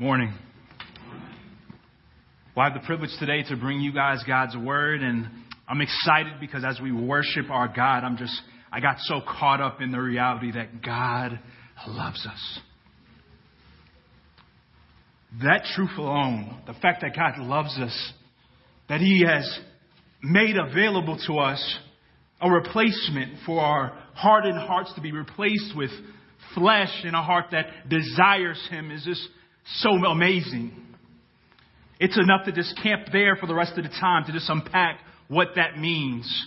Morning. Well, I have the privilege today to bring you guys God's word, and I'm excited because as we worship our God, I'm just, I got so caught up in the reality that God loves us. That truth alone, the fact that God loves us, that He has made available to us a replacement for our hardened hearts to be replaced with flesh and a heart that desires Him is just so amazing. It's enough to just camp there for the rest of the time to just unpack what that means.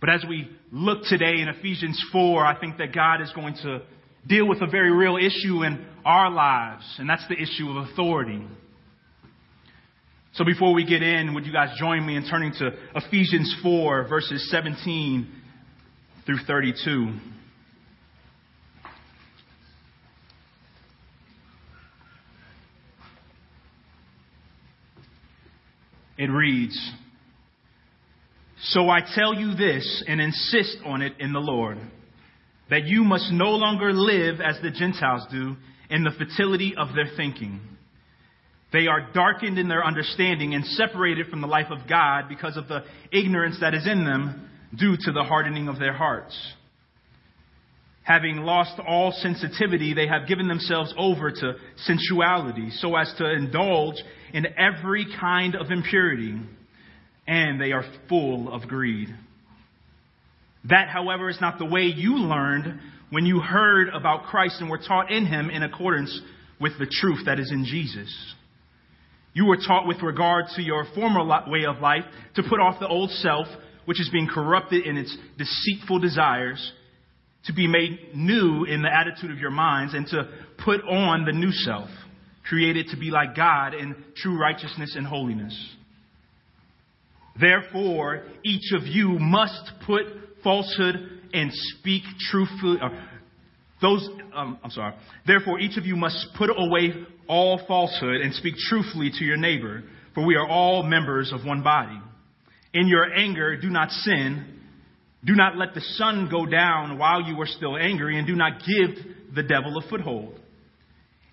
But as we look today in Ephesians 4, I think that God is going to deal with a very real issue in our lives, and that's the issue of authority. So before we get in, would you guys join me in turning to Ephesians 4, verses 17 through 32? It reads, So I tell you this and insist on it in the Lord, that you must no longer live as the Gentiles do in the fertility of their thinking. They are darkened in their understanding and separated from the life of God because of the ignorance that is in them due to the hardening of their hearts. Having lost all sensitivity, they have given themselves over to sensuality so as to indulge in every kind of impurity, and they are full of greed. That, however, is not the way you learned when you heard about Christ and were taught in him in accordance with the truth that is in Jesus. You were taught with regard to your former way of life to put off the old self, which is being corrupted in its deceitful desires, to be made new in the attitude of your minds, and to put on the new self created to be like God in true righteousness and holiness. Therefore, each of you must put falsehood and speak truthfully. Uh, those, um, I'm sorry. Therefore, each of you must put away all falsehood and speak truthfully to your neighbor, for we are all members of one body. In your anger, do not sin. Do not let the sun go down while you are still angry, and do not give the devil a foothold.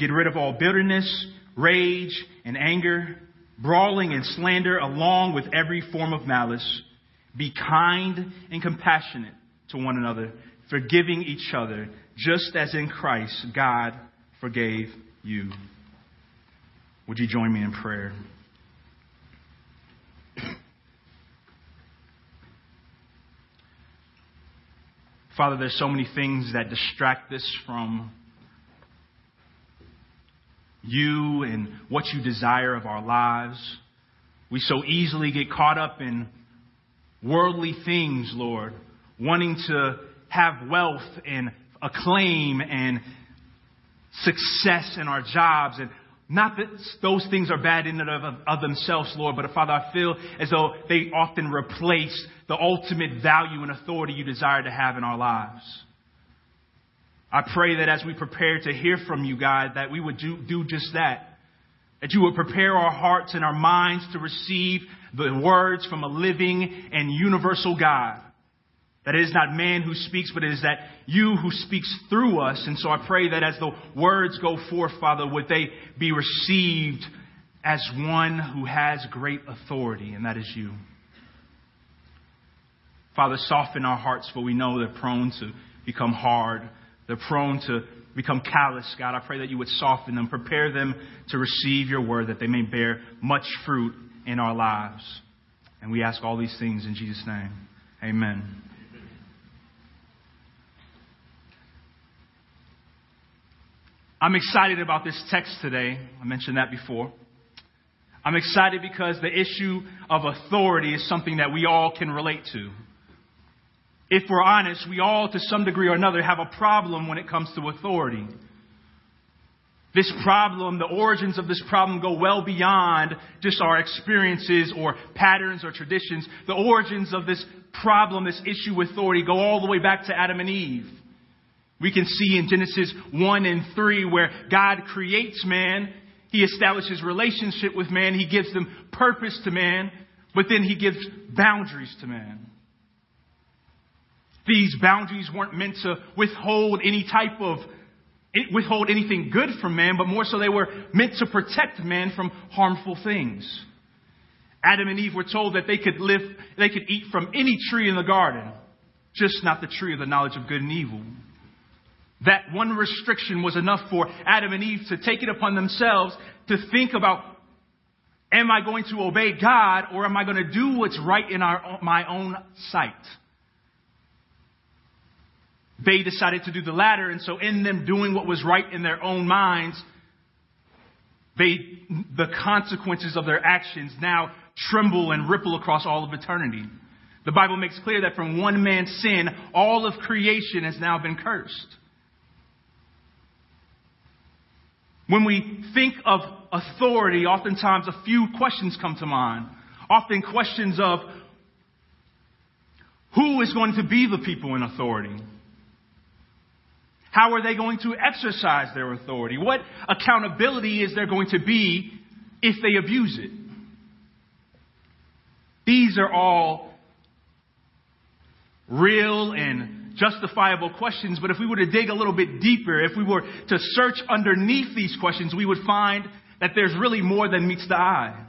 Get rid of all bitterness, rage, and anger, brawling and slander, along with every form of malice. Be kind and compassionate to one another, forgiving each other, just as in Christ God forgave you. Would you join me in prayer? Father, there's so many things that distract us from you and what you desire of our lives. We so easily get caught up in worldly things, Lord, wanting to have wealth and acclaim and success in our jobs. And not that those things are bad in and of, of themselves, Lord, but Father, I feel as though they often replace the ultimate value and authority you desire to have in our lives. I pray that as we prepare to hear from you, God, that we would do, do just that. That you would prepare our hearts and our minds to receive the words from a living and universal God. That it is not man who speaks, but it is that you who speaks through us. And so I pray that as the words go forth, Father, would they be received as one who has great authority, and that is you. Father, soften our hearts, for we know they're prone to become hard. They're prone to become callous, God. I pray that you would soften them, prepare them to receive your word, that they may bear much fruit in our lives. And we ask all these things in Jesus' name. Amen. I'm excited about this text today. I mentioned that before. I'm excited because the issue of authority is something that we all can relate to if we're honest, we all, to some degree or another, have a problem when it comes to authority. This problem, the origins of this problem go well beyond just our experiences or patterns or traditions. The origins of this problem, this issue with authority, go all the way back to Adam and Eve. We can see in Genesis 1 and 3 where God creates man, He establishes relationship with man, He gives them purpose to man, but then He gives boundaries to man. These boundaries weren't meant to withhold any type of withhold anything good from man, but more so they were meant to protect man from harmful things. Adam and Eve were told that they could live, they could eat from any tree in the garden, just not the tree of the knowledge of good and evil. That one restriction was enough for Adam and Eve to take it upon themselves to think about, am I going to obey God or am I going to do what's right in our, my own sight? They decided to do the latter, and so in them doing what was right in their own minds, they, the consequences of their actions now tremble and ripple across all of eternity. The Bible makes clear that from one man's sin, all of creation has now been cursed. When we think of authority, oftentimes a few questions come to mind. Often questions of who is going to be the people in authority? How are they going to exercise their authority? What accountability is there going to be if they abuse it? These are all real and justifiable questions, but if we were to dig a little bit deeper, if we were to search underneath these questions, we would find that there's really more than meets the eye.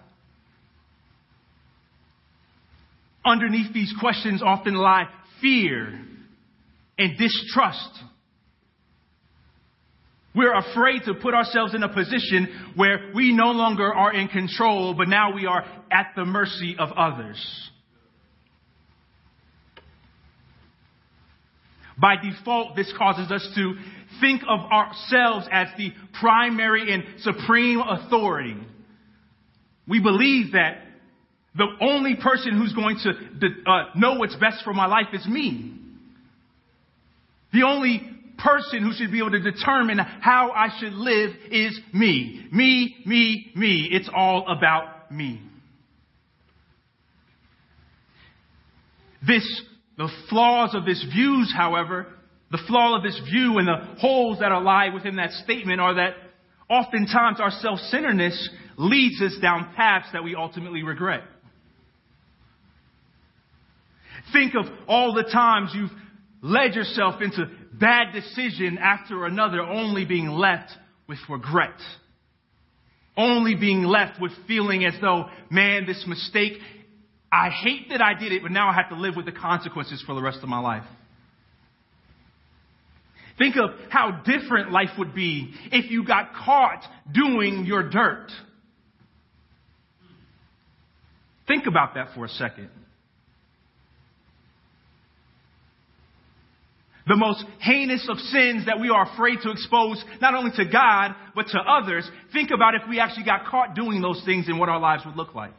Underneath these questions often lie fear and distrust we're afraid to put ourselves in a position where we no longer are in control, but now we are at the mercy of others. By default, this causes us to think of ourselves as the primary and supreme authority. We believe that the only person who's going to uh, know what's best for my life is me. The only person who should be able to determine how I should live is me. Me, me, me. It's all about me. This, the flaws of this views, however, the flaw of this view and the holes that lie within that statement are that oftentimes our self-centeredness leads us down paths that we ultimately regret. Think of all the times you've led yourself into bad decision after another, only being left with regret. Only being left with feeling as though, man, this mistake, I hate that I did it, but now I have to live with the consequences for the rest of my life. Think of how different life would be if you got caught doing your dirt. Think about that for a second. The most heinous of sins that we are afraid to expose not only to God, but to others, think about if we actually got caught doing those things and what our lives would look like.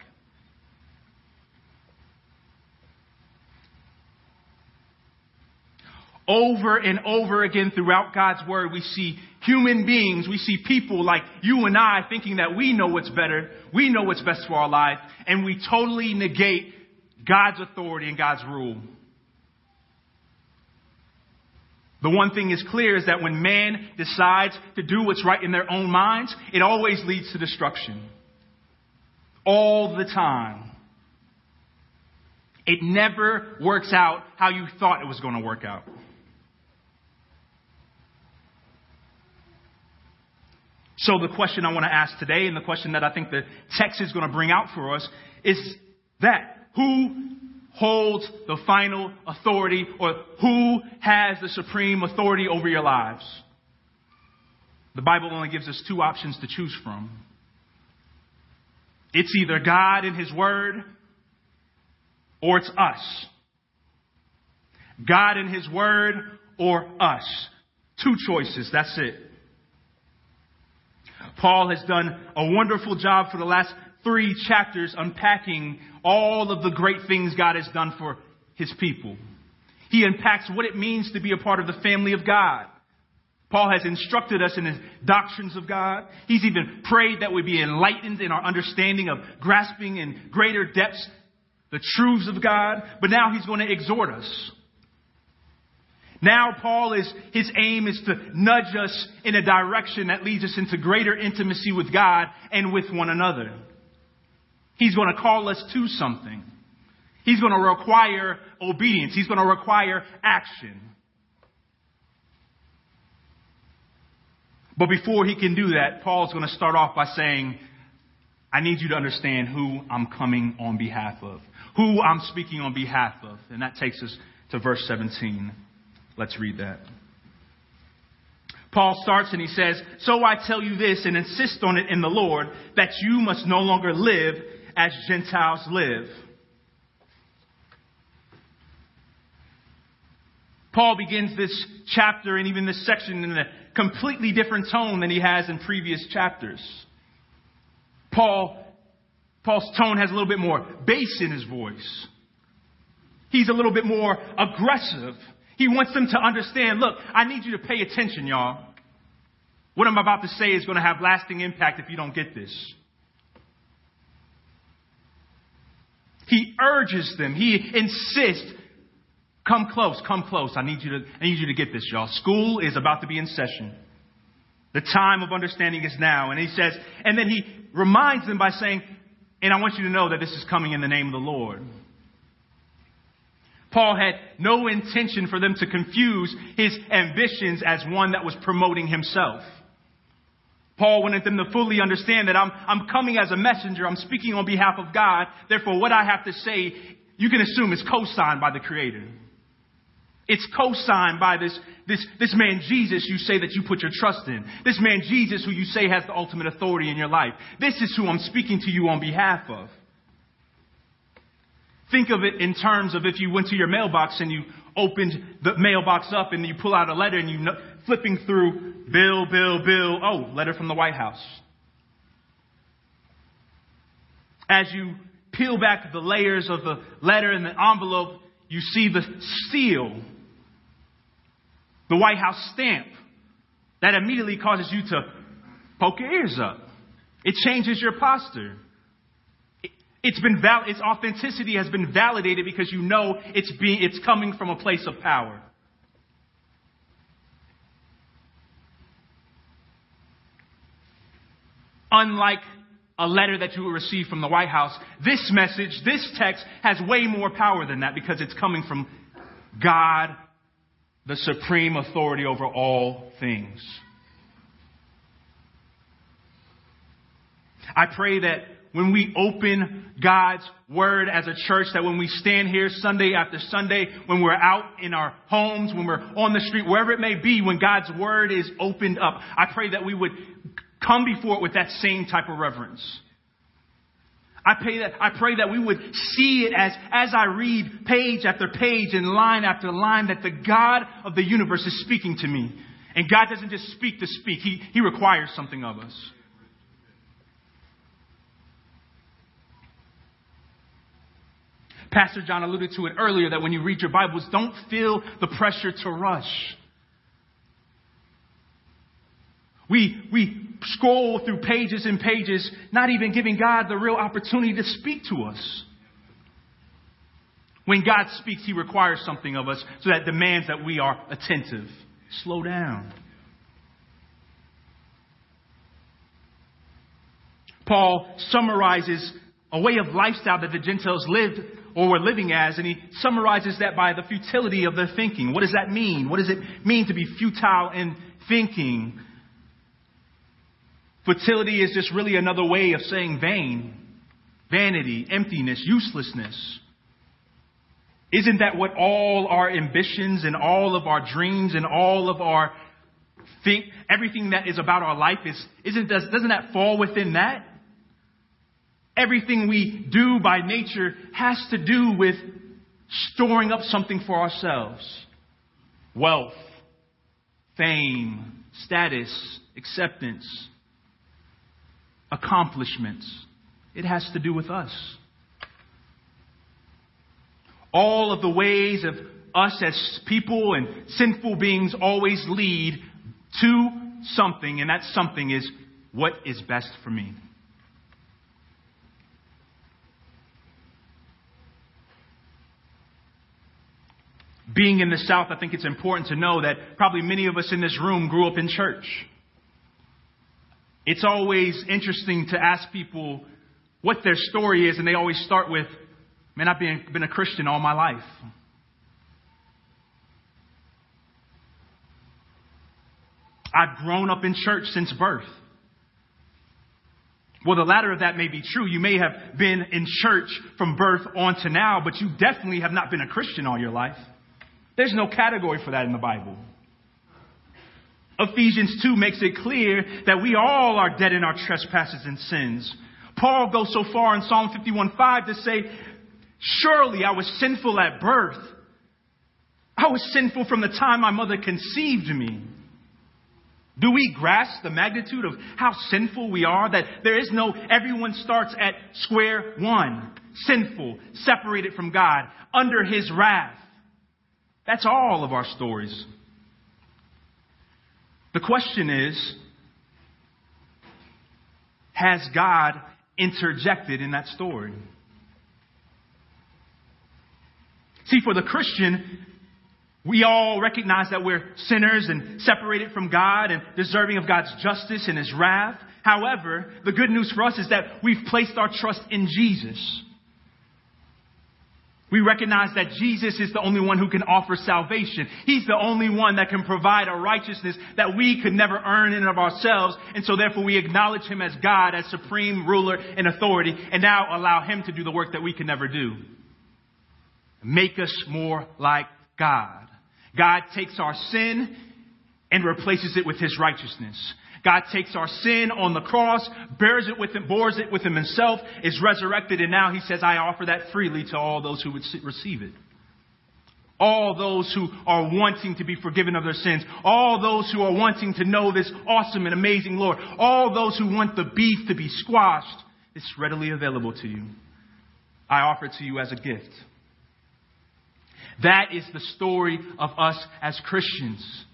Over and over again throughout God's Word, we see human beings, we see people like you and I thinking that we know what's better, we know what's best for our life, and we totally negate God's authority and God's rule. The one thing is clear is that when man decides to do what's right in their own minds, it always leads to destruction. All the time. It never works out how you thought it was going to work out. So the question I want to ask today, and the question that I think the text is going to bring out for us, is that who holds the final authority or who has the supreme authority over your lives. The Bible only gives us two options to choose from. It's either God and His Word or it's us. God and His Word or us. Two choices, that's it. Paul has done a wonderful job for the last three chapters unpacking all of the great things God has done for his people. He unpacks what it means to be a part of the family of God Paul has instructed us in the doctrines of God. He's even prayed that we be enlightened in our understanding of grasping in greater depths the truths of God. But now he's going to exhort us. Now Paul is, his aim is to nudge us in a direction that leads us into greater intimacy with God and with one another. He's going to call us to something. He's going to require obedience. He's going to require action. But before he can do that, Paul's going to start off by saying, I need you to understand who I'm coming on behalf of, who I'm speaking on behalf of. And that takes us to verse 17. Let's read that. Paul starts and he says, So I tell you this and insist on it in the Lord that you must no longer live as Gentiles live. Paul begins this chapter and even this section in a completely different tone than he has in previous chapters. Paul, Paul's tone has a little bit more bass in his voice. He's a little bit more aggressive. He wants them to understand, look, I need you to pay attention, y'all. What I'm about to say is going to have lasting impact if you don't get this. He urges them. He insists, come close, come close. I need you to, I need you to get this, y'all. School is about to be in session. The time of understanding is now. And he says, and then he reminds them by saying, and I want you to know that this is coming in the name of the Lord. Paul had no intention for them to confuse his ambitions as one that was promoting himself. Paul wanted them to fully understand that I'm, I'm coming as a messenger. I'm speaking on behalf of God. Therefore, what I have to say, you can assume is co-signed by the Creator. It's co-signed by this, this, this man Jesus you say that you put your trust in. This man Jesus who you say has the ultimate authority in your life. This is who I'm speaking to you on behalf of. Think of it in terms of if you went to your mailbox and you opened the mailbox up and you pull out a letter and you know, flipping through Bill, Bill, Bill. Oh, letter from the White House. As you peel back the layers of the letter and the envelope, you see the seal, the White House stamp. That immediately causes you to poke your ears up. It changes your posture. It's been val- its authenticity has been validated because you know it's being, it's coming from a place of power. Unlike a letter that you will receive from the White House, this message, this text has way more power than that because it's coming from God, the supreme authority over all things. I pray that when we open God's Word as a church, that when we stand here Sunday after Sunday, when we're out in our homes, when we're on the street, wherever it may be, when God's Word is opened up, I pray that we would come before it with that same type of reverence. I pray that, I pray that we would see it as, as I read page after page and line after line that the God of the universe is speaking to me. And God doesn't just speak to speak. He, he requires something of us. Pastor John alluded to it earlier that when you read your Bibles, don't feel the pressure to rush. We, we scroll through pages and pages, not even giving God the real opportunity to speak to us. When God speaks, He requires something of us, so that demands that we are attentive. Slow down. Paul summarizes a way of lifestyle that the Gentiles lived or were living as, and he summarizes that by the futility of their thinking. What does that mean? What does it mean to be futile in thinking? Futility is just really another way of saying vain, vanity, emptiness, uselessness. Isn't that what all our ambitions and all of our dreams and all of our think, everything that is about our life is, isn't, does, doesn't that fall within that? Everything we do by nature has to do with storing up something for ourselves wealth, fame, status, acceptance, accomplishments. It has to do with us. All of the ways of us as people and sinful beings always lead to something, and that something is what is best for me. Being in the South, I think it's important to know that probably many of us in this room grew up in church. It's always interesting to ask people what their story is, and they always start with, Man, I've been, been a Christian all my life. I've grown up in church since birth. Well, the latter of that may be true. You may have been in church from birth on to now, but you definitely have not been a Christian all your life. There's no category for that in the Bible. Ephesians 2 makes it clear that we all are dead in our trespasses and sins. Paul goes so far in Psalm 51:5 to say, Surely I was sinful at birth. I was sinful from the time my mother conceived me. Do we grasp the magnitude of how sinful we are? That there is no, everyone starts at square one. Sinful, separated from God, under His wrath. That's all of our stories. The question is Has God interjected in that story? See, for the Christian, we all recognize that we're sinners and separated from God and deserving of God's justice and His wrath. However, the good news for us is that we've placed our trust in Jesus. We recognize that Jesus is the only one who can offer salvation. He's the only one that can provide a righteousness that we could never earn in of ourselves. And so therefore we acknowledge Him as God, as supreme ruler and authority, and now allow Him to do the work that we can never do. Make us more like God. God takes our sin and replaces it with His righteousness. God takes our sin on the cross, bears it with him, bores it with him himself, is resurrected, and now he says, I offer that freely to all those who would receive it. All those who are wanting to be forgiven of their sins. All those who are wanting to know this awesome and amazing Lord. All those who want the beef to be squashed. It's readily available to you. I offer it to you as a gift. That is the story of us as Christians.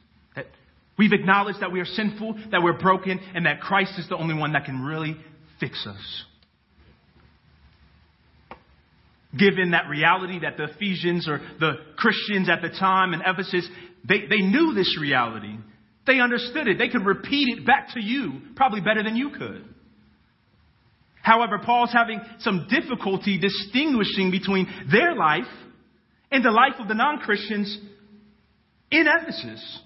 We've acknowledged that we are sinful, that we're broken, and that Christ is the only one that can really fix us. Given that reality that the Ephesians or the Christians at the time in Ephesus, they, they knew this reality. They understood it. They could repeat it back to you probably better than you could. However, Paul's having some difficulty distinguishing between their life and the life of the non Christians in Ephesus.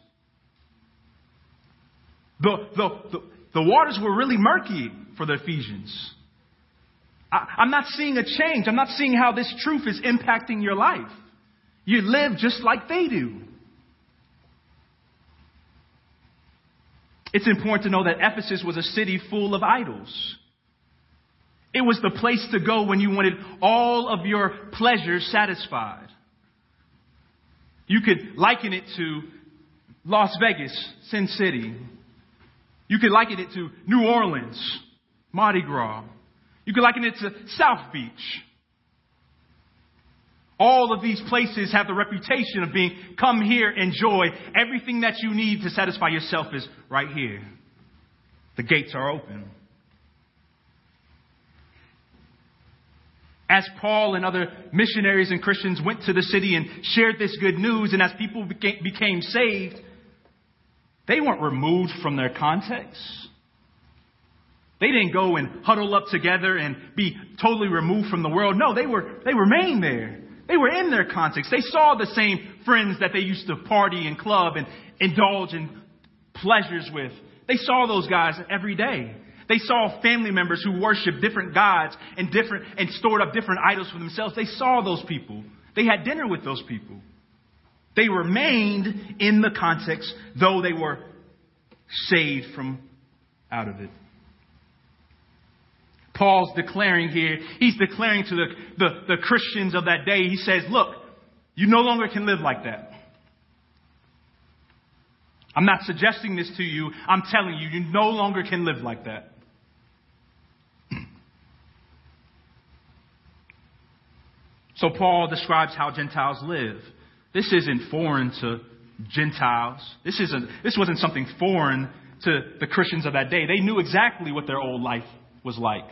The, the, the, the waters were really murky for the Ephesians. I, I'm not seeing a change. I'm not seeing how this truth is impacting your life. You live just like they do. It's important to know that Ephesus was a city full of idols. It was the place to go when you wanted all of your pleasures satisfied. You could liken it to Las Vegas, Sin City, you could liken it to New Orleans, Mardi Gras. You could liken it to South Beach. All of these places have the reputation of being come here, enjoy. Everything that you need to satisfy yourself is right here. The gates are open. As Paul and other missionaries and Christians went to the city and shared this good news, and as people became saved, they weren't removed from their context. They didn't go and huddle up together and be totally removed from the world. No, they were, they remained there. They were in their context. They saw the same friends that they used to party and club and indulge in pleasures with. They saw those guys every day. They saw family members who worshiped different gods and different and stored up different idols for themselves. They saw those people. They had dinner with those people. They remained in the context, though they were saved from out of it. Paul's declaring here, he's declaring to the, the, the, Christians of that day, he says, Look, you no longer can live like that. I'm not suggesting this to you, I'm telling you, you no longer can live like that. So Paul describes how Gentiles live. This isn't foreign to Gentiles. This, isn't, this wasn't something foreign to the Christians of that day. They knew exactly what their old life was like.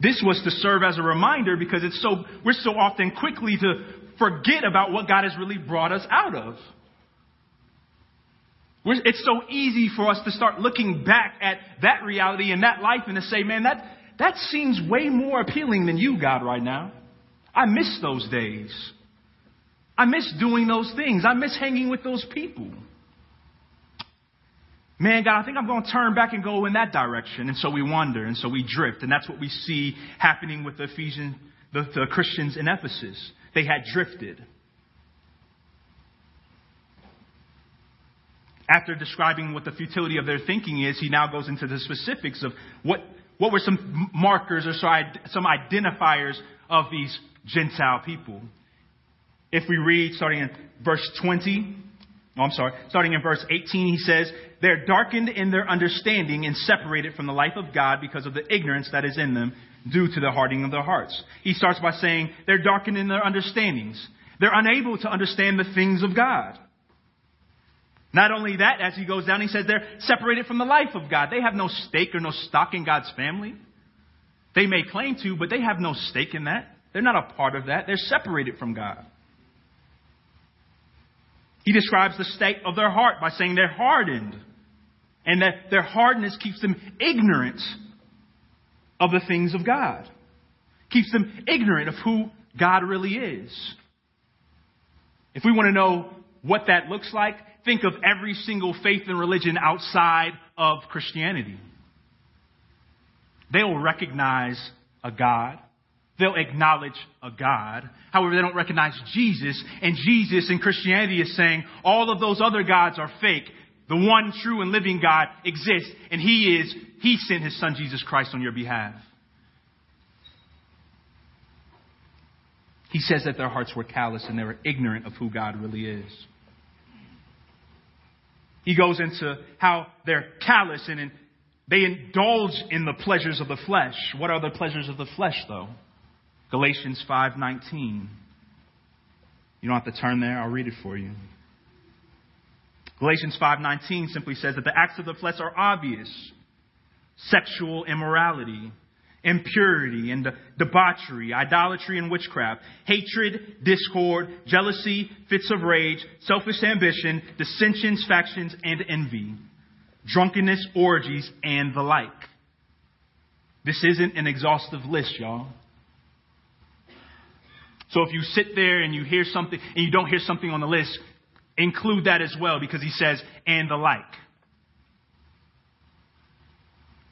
This was to serve as a reminder because it's so, we're so often quickly to forget about what God has really brought us out of. It's so easy for us to start looking back at that reality and that life and to say, man, that, that seems way more appealing than you, God, right now. I miss those days. I miss doing those things. I miss hanging with those people. Man, God, I think I'm going to turn back and go in that direction. And so we wander and so we drift. And that's what we see happening with the Ephesian, the, the Christians in Ephesus. They had drifted. After describing what the futility of their thinking is, he now goes into the specifics of what, what were some markers or some identifiers of these Gentile people. If we read starting in verse 20, oh, I'm sorry, starting in verse 18, he says, They're darkened in their understanding and separated from the life of God because of the ignorance that is in them due to the hardening of their hearts. He starts by saying, They're darkened in their understandings. They're unable to understand the things of God. Not only that, as he goes down, he says they're separated from the life of God. They have no stake or no stock in God's family. They may claim to, but they have no stake in that. They're not a part of that. They're separated from God. He describes the state of their heart by saying they're hardened and that their hardness keeps them ignorant of the things of God, keeps them ignorant of who God really is. If we want to know what that looks like, think of every single faith and religion outside of Christianity. They'll recognize a God. They'll acknowledge a God. However, they don't recognize Jesus. And Jesus in Christianity is saying all of those other gods are fake. The one true and living God exists. And He is, He sent His Son Jesus Christ on your behalf. He says that their hearts were callous and they were ignorant of who God really is. He goes into how they're callous and they indulge in the pleasures of the flesh. What are the pleasures of the flesh, though? Galatians 5:19. You don't have to turn there. I'll read it for you. Galatians 5:19 simply says that the acts of the flesh are obvious: sexual immorality, impurity and debauchery, idolatry and witchcraft, hatred, discord, jealousy, fits of rage, selfish ambition, dissensions, factions, and envy, drunkenness, orgies, and the like. This isn't an exhaustive list, y'all. So if you sit there and you hear something and you don't hear something on the list, include that as well because he says, and the like.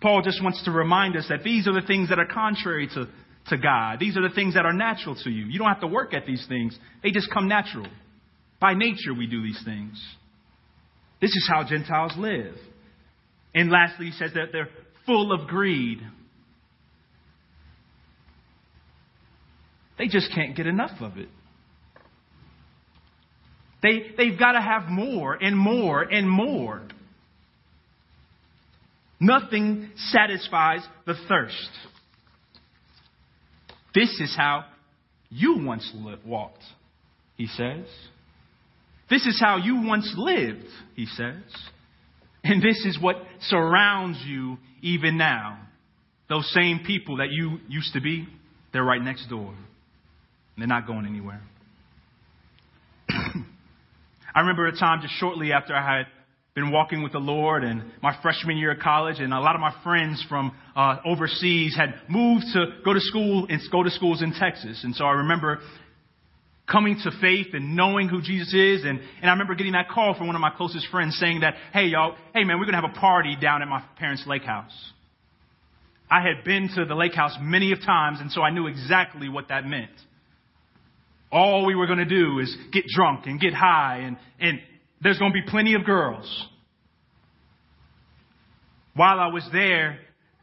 Paul just wants to remind us that these are the things that are contrary to, to God. These are the things that are natural to you. You don't have to work at these things, they just come natural. By nature, we do these things. This is how Gentiles live. And lastly, he says that they're full of greed. They just can't get enough of it. They, they've got to have more and more and more. Nothing satisfies the thirst. This is how you once walked, he says. This is how you once lived, he says. And this is what surrounds you even now. Those same people that you used to be, they're right next door. They're not going anywhere. I remember a time just shortly after I had been walking with the Lord and my freshman year of college, and a lot of my friends from uh, overseas had moved to go to school and go to schools in Texas. And so I remember coming to faith and knowing who Jesus is. And, and I remember getting that call from one of my closest friends saying that, hey, y'all, hey, man, we're going to have a party down at my parents' lake house. I had been to the lake house many of times, and so I knew exactly what that meant. All we were going to do is get drunk and get high and, and, there's going to be plenty of girls. While I was there,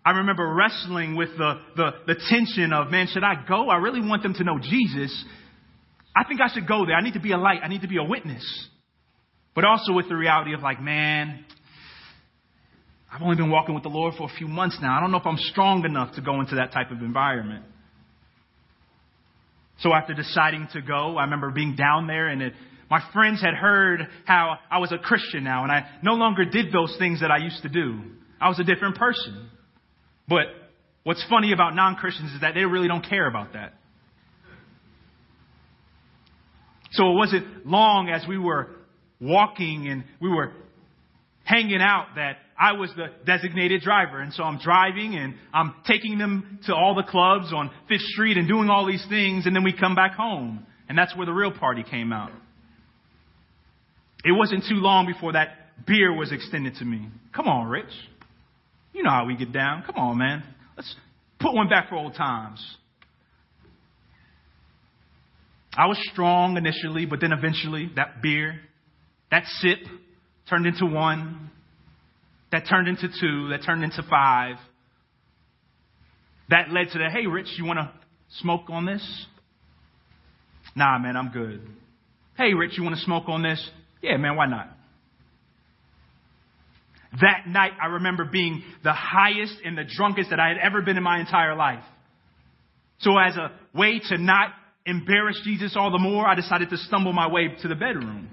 I remember wrestling with the, the, the tension of, man, should I go? I really want them to know Jesus. I think I should go there. I need to be a light. I need to be a witness. But also with the reality of like, man, I've only been walking with the Lord for a few months now. I don't know if I'm strong enough to go into that type of environment. So after deciding to go, I remember being down there and it, my friends had heard how I was a Christian now and I no longer did those things that I used to do. I was a different person. But what's funny about non-Christians is that they really don't care about that. So it wasn't long as we were walking and we were hanging out that I was the designated driver. And so I'm driving and I'm taking them to all the clubs on Fifth Street and doing all these things. And then we come back home. And that's where the real party came out. It wasn't too long before that beer was extended to me. Come on, Rich. You know how we get down. Come on, man. Let's put one back for old times. I was strong initially, but then eventually that beer, that sip turned into one, that turned into two, that turned into five. That led to the, hey, Rich, you want to smoke on this? Nah, man, I'm good. Hey, Rich, you want to smoke on this? Yeah, man, why not? That night, I remember being the highest and the drunkest that I had ever been in my entire life. So, as a way to not embarrass Jesus all the more, I decided to stumble my way to the bedroom.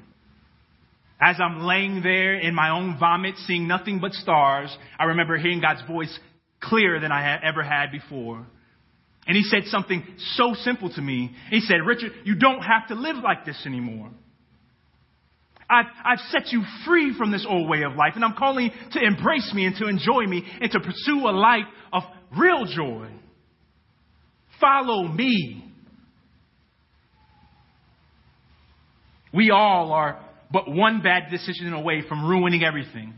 As I'm laying there in my own vomit, seeing nothing but stars, I remember hearing God's voice clearer than I had ever had before. And he said something so simple to me. He said, Richard, you don't have to live like this anymore. I've, I've set you free from this old way of life, and I'm calling to embrace me and to enjoy me and to pursue a life of real joy. Follow me. We all are but one bad decision away from ruining everything.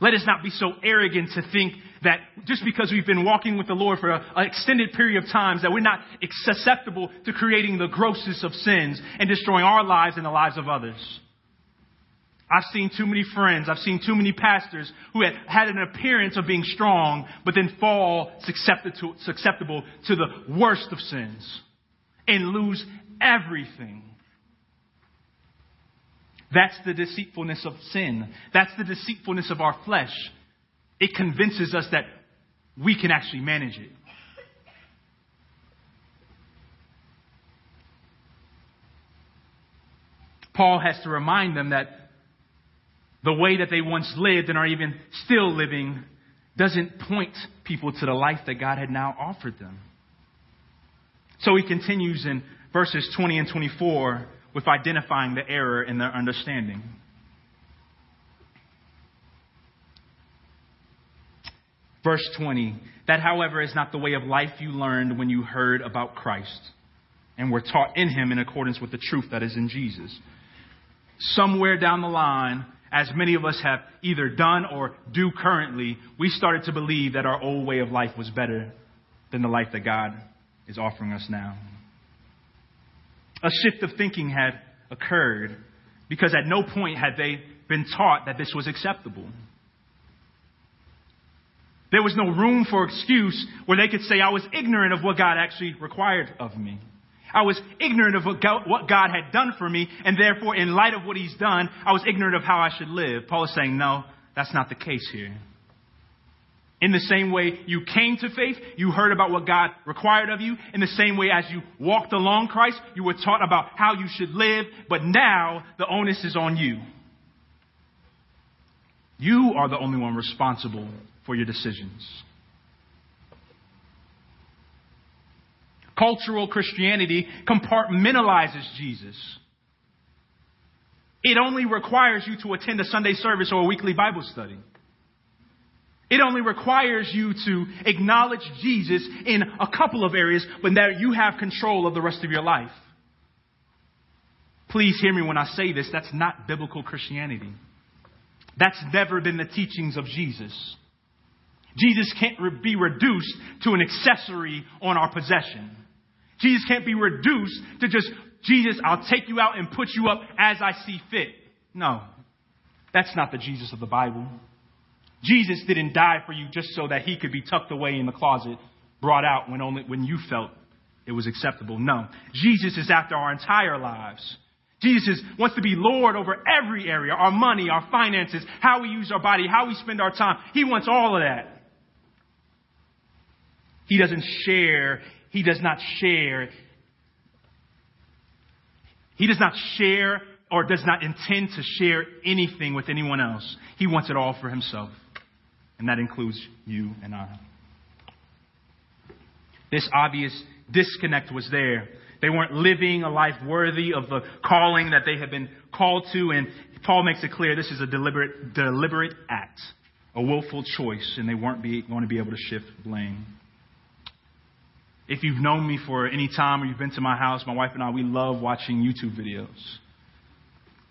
Let us not be so arrogant to think that just because we've been walking with the Lord for an extended period of times that we're not susceptible to creating the grossest of sins and destroying our lives and the lives of others. I've seen too many friends, I've seen too many pastors who had had an appearance of being strong, but then fall susceptible to the worst of sins and lose everything. That's the deceitfulness of sin. That's the deceitfulness of our flesh. It convinces us that we can actually manage it. Paul has to remind them that the way that they once lived and are even still living doesn't point people to the life that God had now offered them. So he continues in verses 20 and 24 with identifying the error in their understanding. Verse 20 That, however, is not the way of life you learned when you heard about Christ and were taught in him in accordance with the truth that is in Jesus. Somewhere down the line, as many of us have either done or do currently, we started to believe that our old way of life was better than the life that God is offering us now. A shift of thinking had occurred because at no point had they been taught that this was acceptable. There was no room for excuse where they could say, I was ignorant of what God actually required of me. I was ignorant of what God had done for me, and therefore, in light of what He's done, I was ignorant of how I should live. Paul is saying, no, that's not the case here. In the same way you came to faith, you heard about what God required of you. In the same way as you walked along Christ, you were taught about how you should live, but now the onus is on you. You are the only one responsible for your decisions. Cultural Christianity compartmentalizes Jesus. It only requires you to attend a Sunday service or a weekly Bible study. It only requires you to acknowledge Jesus in a couple of areas, but that you have control of the rest of your life. Please hear me when I say this. That's not biblical Christianity. That's never been the teachings of Jesus. Jesus can't be reduced to an accessory on our possession. Jesus can't be reduced to just, Jesus, I'll take you out and put you up as I see fit. No. That's not the Jesus of the Bible. Jesus didn't die for you just so that he could be tucked away in the closet, brought out when only when you felt it was acceptable. No. Jesus is after our entire lives. Jesus wants to be Lord over every area, our money, our finances, how we use our body, how we spend our time. He wants all of that. He doesn't share he does not share. He does not share or does not intend to share anything with anyone else. He wants it all for himself. And that includes you and I. This obvious disconnect was there. They weren't living a life worthy of the calling that they had been called to, and Paul makes it clear this is a deliberate, deliberate act, a willful choice, and they weren't be, going to be able to shift blame. If you've known me for any time or you've been to my house, my wife and I, we love watching YouTube videos.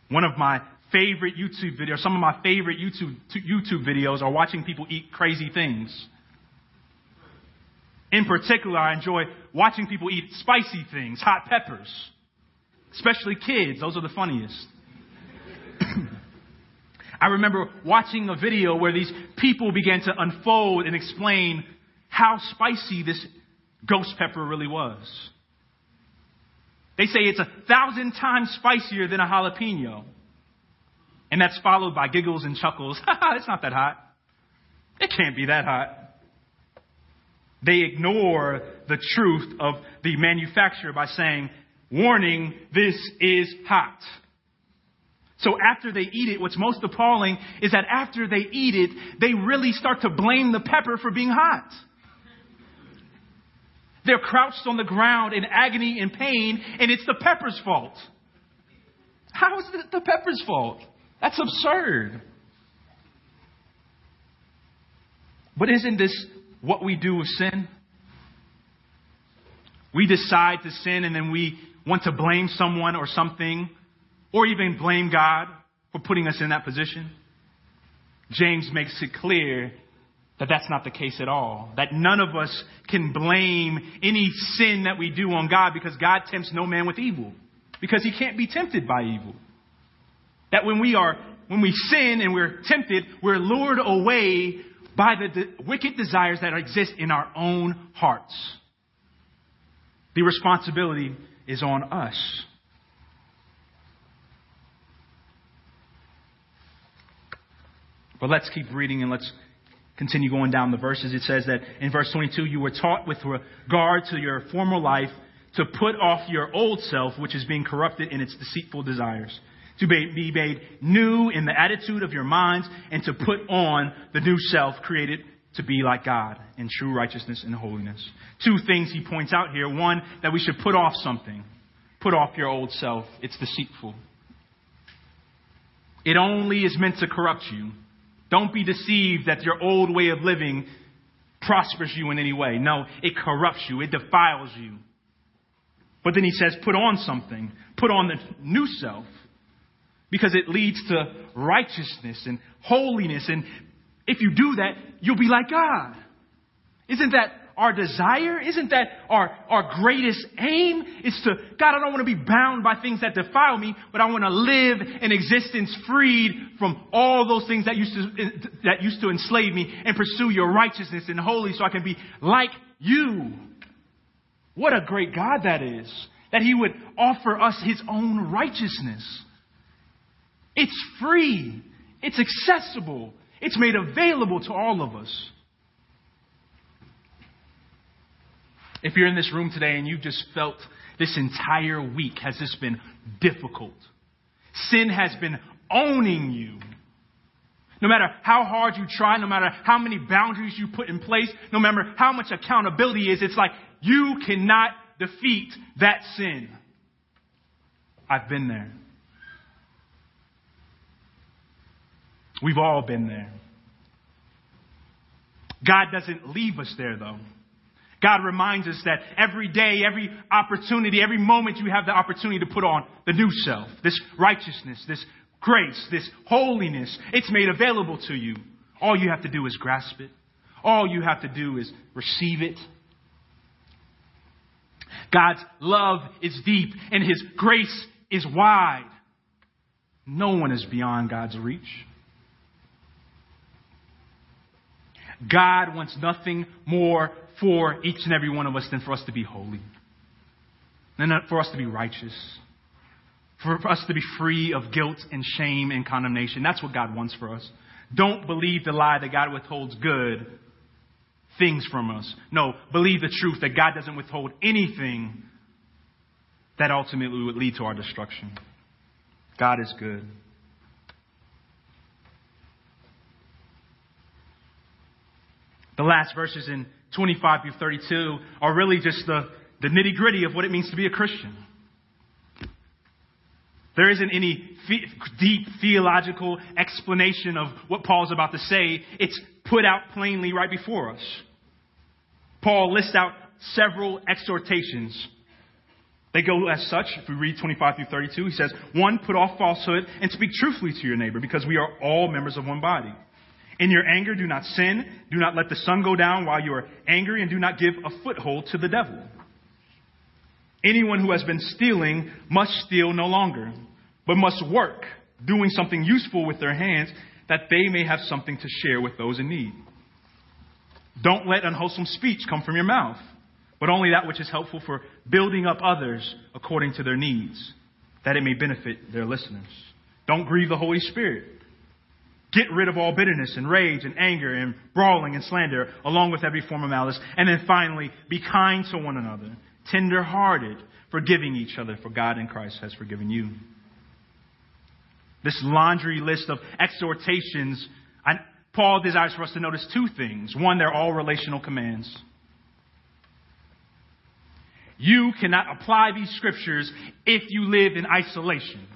One of my favorite YouTube videos, some of my favorite YouTube, YouTube videos are watching people eat crazy things. In particular, I enjoy watching people eat spicy things, hot peppers, especially kids. Those are the funniest. I remember watching a video where these people began to unfold and explain how spicy this ghost pepper really was. They say it's a thousand times spicier than a jalapeno. And that's followed by giggles and chuckles. it's not that hot. It can't be that hot. They ignore the truth of the manufacturer by saying, warning, this is hot. So after they eat it, what's most appalling is that after they eat it, they really start to blame the pepper for being hot. They're crouched on the ground in agony and pain, and it's the pepper's fault. How is it the pepper's fault? That's absurd. But isn't this what we do with sin? We decide to sin and then we want to blame someone or something, or even blame God for putting us in that position. James makes it clear that that's not the case at all. That none of us can blame any sin that we do on God because God tempts no man with evil. Because he can't be tempted by evil. That when we are, when we sin and we're tempted, we're lured away by the de- wicked desires that exist in our own hearts. The responsibility is on us. But let's keep reading and let's continue going down the verses, it says that in verse 22, you were taught with regard to your former life to put off your old self, which is being corrupted in its deceitful desires, to be made new in the attitude of your minds, and to put on the new self created to be like God in true righteousness and holiness. Two things he points out here. One, that we should put off something. Put off your old self. It's deceitful. It only is meant to corrupt you. Don't be deceived that your old way of living prospers you in any way. No, it corrupts you, it defiles you. But then he says, put on something, put on the new self, because it leads to righteousness and holiness. And if you do that, you'll be like God. Isn't that our desire? Isn't that our, our greatest aim? Is to, God, I don't want to be bound by things that defile me, but I want to live an existence freed from all those things that used to, that used to enslave me and pursue your righteousness and holy so I can be like you. What a great God that is. That He would offer us His own righteousness. It's free. It's accessible. It's made available to all of us. If you're in this room today and you've just felt this entire week has this been difficult, sin has been owning you. No matter how hard you try, no matter how many boundaries you put in place, no matter how much accountability is, it's like you cannot defeat that sin. I've been there. We've all been there. God doesn't leave us there though. God reminds us that every day, every opportunity, every moment you have the opportunity to put on the new self, this righteousness, this grace, this holiness. It's made available to you. All you have to do is grasp it. All you have to do is receive it. God's love is deep and His grace is wide. No one is beyond God's reach. God wants nothing more for each and every one of us than for us to be holy, than for us to be righteous, for, us to be free of guilt and shame and condemnation. That's what God wants for us. Don't believe the lie that God withholds good things from us. No, believe the truth that God doesn't withhold anything that ultimately would lead to our destruction. God is good. The last verses in 25 through 32 are really just the, the nitty gritty of what it means to be a Christian. There isn't any deep theological explanation of what Paul's about to say. It's put out plainly right before us. Paul lists out several exhortations. They go as such. If we read 25 through 32, he says, One, put off falsehood and speak truthfully to your neighbor, because we are all members of one body. In your anger, do not sin. Do not let the sun go down while you are angry, and do not give a foothold to the devil. Anyone who has been stealing must steal no longer, but must work, doing something useful with their hands, that they may have something to share with those in need. Don't let unwholesome speech come from your mouth, but only that which is helpful for building up others according to their needs, that it may benefit their listeners. Don't grieve the Holy Spirit. Get rid of all bitterness and rage and anger and brawling and slander, along with every form of malice. And then finally, be kind to one another, tender hearted, forgiving each other, for God in Christ has forgiven you. This laundry list of exhortations, Paul desires for us to notice two things. One, they're all relational commands. You cannot apply these scriptures if you live in isolation.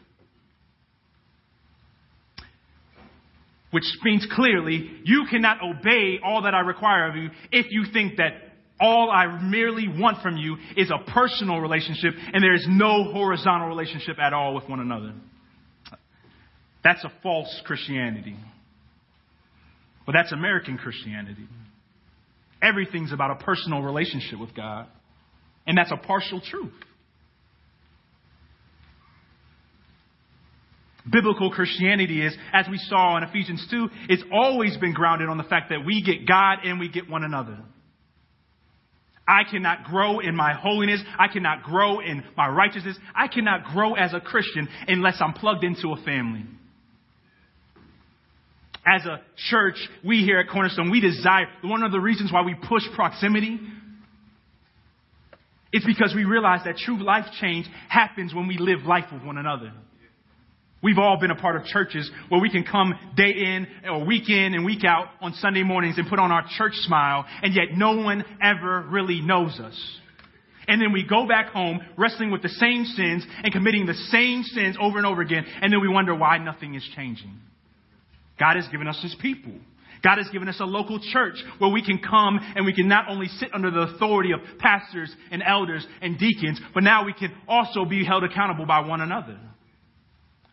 Which means clearly, you cannot obey all that I require of you if you think that all I merely want from you is a personal relationship and there is no horizontal relationship at all with one another. That's a false Christianity. But that's American Christianity. Everything's about a personal relationship with God. And that's a partial truth. Biblical Christianity is, as we saw in Ephesians 2, it's always been grounded on the fact that we get God and we get one another. I cannot grow in my holiness. I cannot grow in my righteousness. I cannot grow as a Christian unless I'm plugged into a family. As a church, we here at Cornerstone, we desire, one of the reasons why we push proximity is because we realize that true life change happens when we live life with one another. We've all been a part of churches where we can come day in or week in and week out on Sunday mornings and put on our church smile, and yet no one ever really knows us. And then we go back home wrestling with the same sins and committing the same sins over and over again, and then we wonder why nothing is changing. God has given us His people. God has given us a local church where we can come and we can not only sit under the authority of pastors and elders and deacons, but now we can also be held accountable by one another.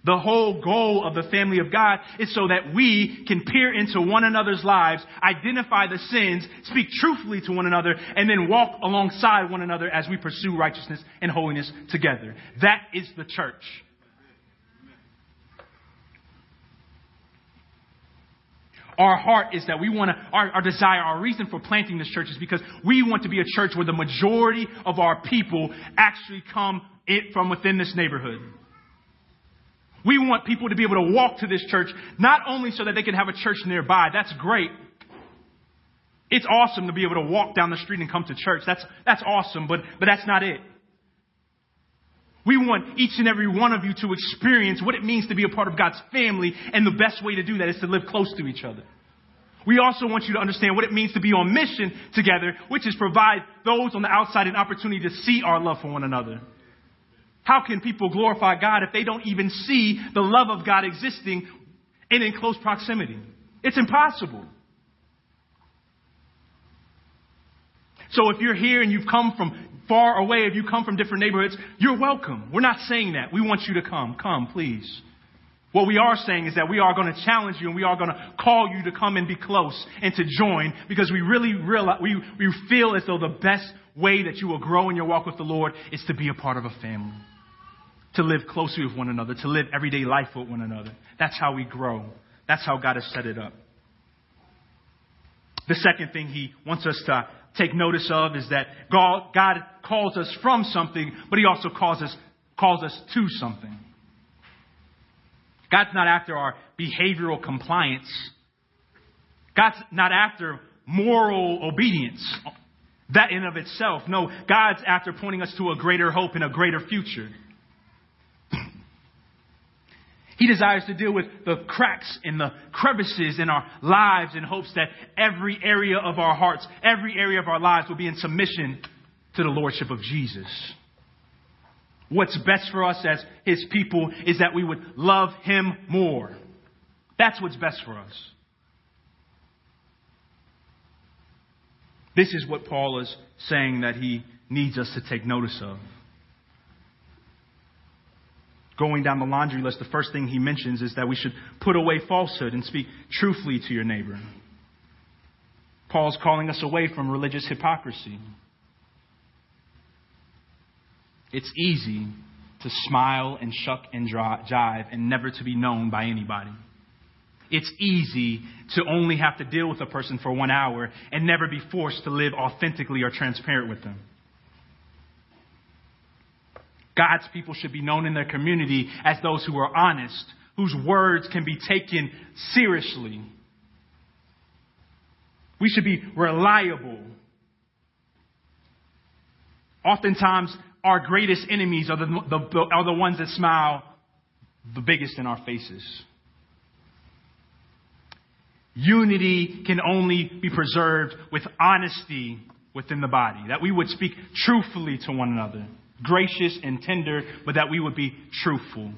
The whole goal of the family of God is so that we can peer into one another's lives, identify the sins, speak truthfully to one another, and then walk alongside one another as we pursue righteousness and holiness together. That is the church. Our heart is that we want to, our, our desire, our reason for planting this church is because we want to be a church where the majority of our people actually come from within this neighborhood. We want people to be able to walk to this church, not only so that they can have a church nearby. That's great. It's awesome to be able to walk down the street and come to church. That's, that's awesome, but, but that's not it. We want each and every one of you to experience what it means to be a part of God's family, and the best way to do that is to live close to each other. We also want you to understand what it means to be on mission together, which is provide those on the outside an opportunity to see our love for one another. How can people glorify God if they don't even see the love of God existing and in close proximity? It's impossible. So if you're here and you've come from far away, if you come from different neighborhoods, you're welcome. We're not saying that. We want you to come. Come, please. What we are saying is that we are going to challenge you and we are going to call you to come and be close and to join because we really realize, we, we feel as though the best way that you will grow in your walk with the Lord is to be a part of a family to live closely with one another, to live everyday life with one another. That's how we grow. That's how God has set it up. The second thing he wants us to take notice of is that God, God calls us from something, but he also calls us, calls us to something. God's not after our behavioral compliance. God's not after moral obedience. That in of itself. No, God's after pointing us to a greater hope and a greater future. He desires to deal with the cracks and the crevices in our lives in hopes that every area of our hearts, every area of our lives will be in submission to the Lordship of Jesus. What's best for us as His people is that we would love Him more. That's what's best for us. This is what Paul is saying that he needs us to take notice of. Going down the laundry list, the first thing he mentions is that we should put away falsehood and speak truthfully to your neighbor. Paul's calling us away from religious hypocrisy. It's easy to smile and shuck and jive and never to be known by anybody. It's easy to only have to deal with a person for one hour and never be forced to live authentically or transparent with them. God's people should be known in their community as those who are honest, whose words can be taken seriously. We should be reliable. Oftentimes, our greatest enemies are the, the, are the ones that smile the biggest in our faces. Unity can only be preserved with honesty within the body, that we would speak truthfully to one another, gracious and tender, but that we would be truthful.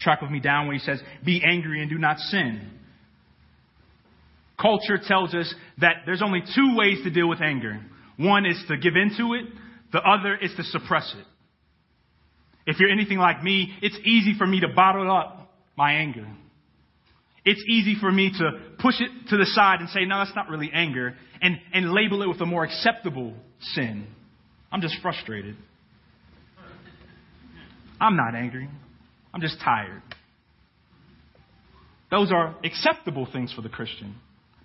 Track with me down where he says, Be angry and do not sin. Culture tells us that there's only two ways to deal with anger one is to give into it, the other is to suppress it. If you're anything like me, it's easy for me to bottle up my anger. It's easy for me to push it to the side and say, no, that's not really anger, and, and label it with a more acceptable sin. I'm just frustrated. I'm not angry. I'm just tired. Those are acceptable things for the Christian.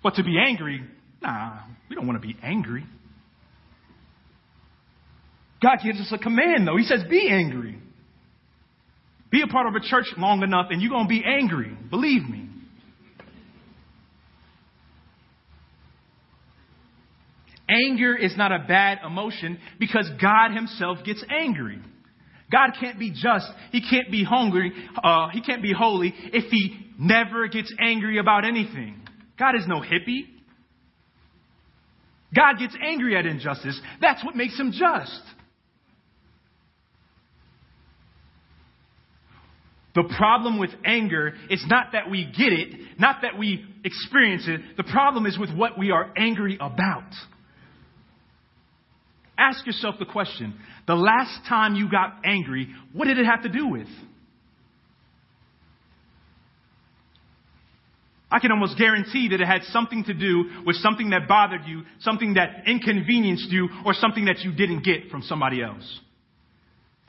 But to be angry, nah, we don't want to be angry. God gives us a command, though. He says, be angry. Be a part of a church long enough and you're going to be angry. Believe me. Anger is not a bad emotion because God Himself gets angry. God can't be just. He can't be hungry. Uh, he can't be holy if He never gets angry about anything. God is no hippie. God gets angry at injustice. That's what makes Him just. The problem with anger is not that we get it, not that we experience it. The problem is with what we are angry about. Ask yourself the question the last time you got angry, what did it have to do with? I can almost guarantee that it had something to do with something that bothered you, something that inconvenienced you, or something that you didn't get from somebody else.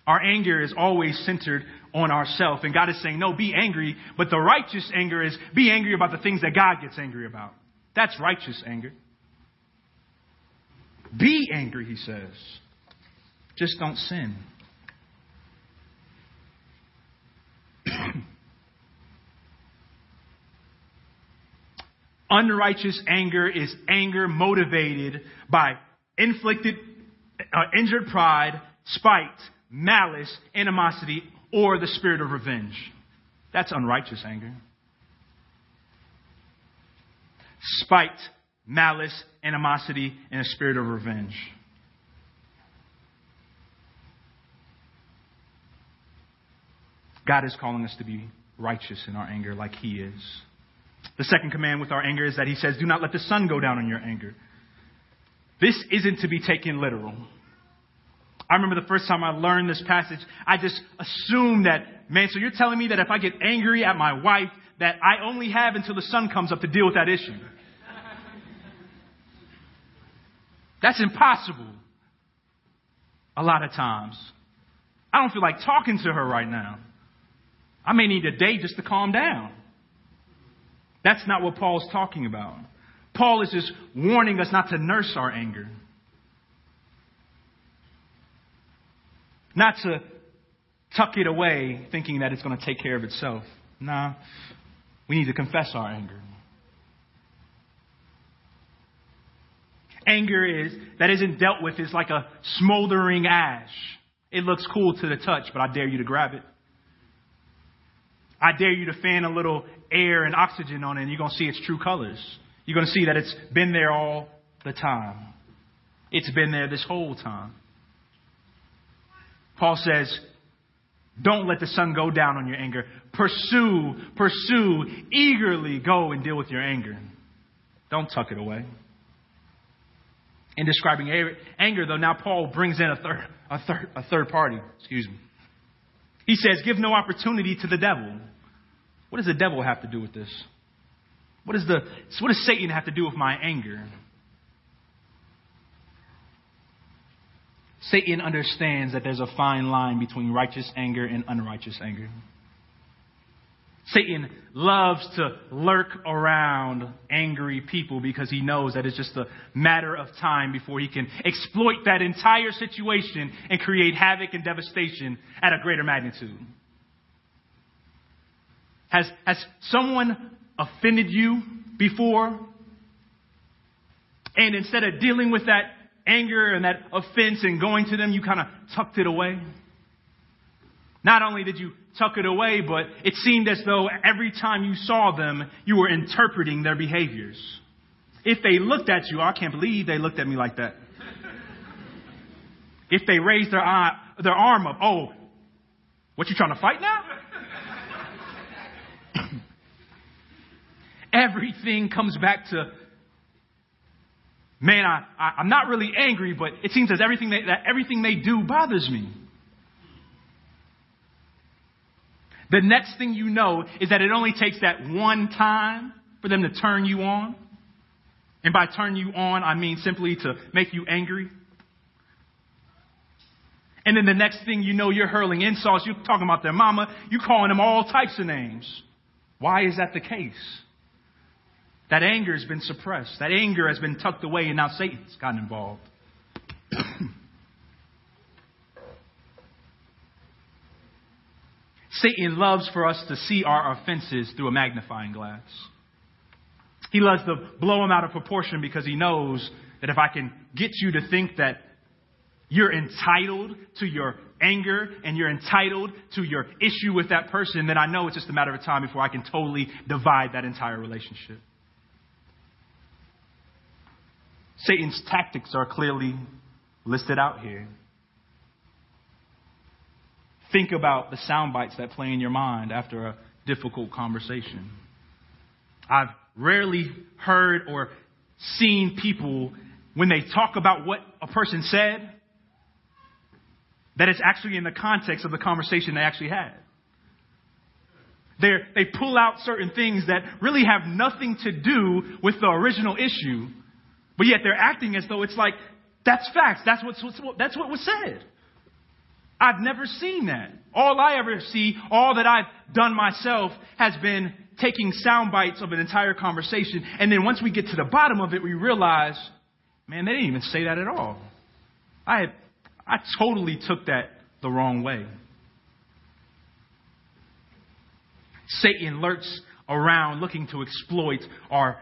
Our anger is always centered on ourselves. And God is saying, no, be angry. But the righteous anger is be angry about the things that God gets angry about. That's righteous anger. Be angry, he says. Just don't sin. Unrighteous anger is anger motivated by inflicted, uh, injured pride, spite, malice, animosity, or the spirit of revenge. That's unrighteous anger. Spite, malice, animosity, and a spirit of revenge. God is calling us to be righteous in our anger like He is. The second command with our anger is that He says, Do not let the sun go down on your anger. This isn't to be taken literal. I remember the first time I learned this passage, I just assumed that, man, so you're telling me that if I get angry at my wife, that I only have until the sun comes up to deal with that issue. That's impossible. A lot of times. I don't feel like talking to her right now. I may need a day just to calm down. That's not what Paul's talking about. Paul is just warning us not to nurse our anger. Not to tuck it away thinking that it's going to take care of itself. Nah. We need to confess our anger. Anger is that isn't dealt with is like a smoldering ash. It looks cool to the touch, but I dare you to grab it. I dare you to fan a little air and oxygen on it, and you're going to see its true colors. You're going to see that it's been there all the time. It's been there this whole time. Paul says, don't let the sun go down on your anger. Pursue, pursue, eagerly go and deal with your anger. Don't tuck it away. In describing anger, though, now Paul brings in a third, a third, a third party. Excuse me. He says, give no opportunity to the devil. What does the devil have to do with this? What, is the, what does Satan have to do with my anger? Satan understands that there's a fine line between righteous anger and unrighteous anger. Satan loves to lurk around angry people because he knows that it's just a matter of time before he can exploit that entire situation and create havoc and devastation at a greater magnitude. Has, has someone offended you before? And instead of dealing with that anger and that offense and going to them, you kind of tucked it away? Not only did you tuck it away, but it seemed as though every time you saw them, you were interpreting their behaviors. If they looked at you, I can't believe they looked at me like that. If they raised their, eye, their arm up, oh, what you trying to fight now? Everything comes back to, man, I, I, am not really angry, but it seems as everything they, that everything they do bothers me. The next thing you know is that it only takes that one time for them to turn you on. And by turn you on, I mean simply to make you angry. And then the next thing you know, you're hurling insults. You're talking about their mama. You're calling them all types of names. Why is that the case? That anger has been suppressed. That anger has been tucked away, and now Satan's gotten involved. Satan loves for us to see our offenses through a magnifying glass. He loves to blow them out of proportion because he knows that if I can get you to think that you're entitled to your anger and you're entitled to your issue with that person, then I know it's just a matter of time before I can totally divide that entire relationship. Satan's tactics are clearly listed out here. Think about the sound bites that play in your mind after a difficult conversation. I've rarely heard or seen people, when they talk about what a person said, that it's actually in the context of the conversation they actually had. they they pull out certain things that really have nothing to do with the original issue, but yet they're acting as though it's like, that's facts. That's, what's, that's what was said. I've never seen that. All I ever see, all that I've done myself has been taking sound bites of an entire conversation. And then once we get to the bottom of it, we realize, man, they didn't even say that at all. I, I totally took that the wrong way. Satan lurks around looking to exploit our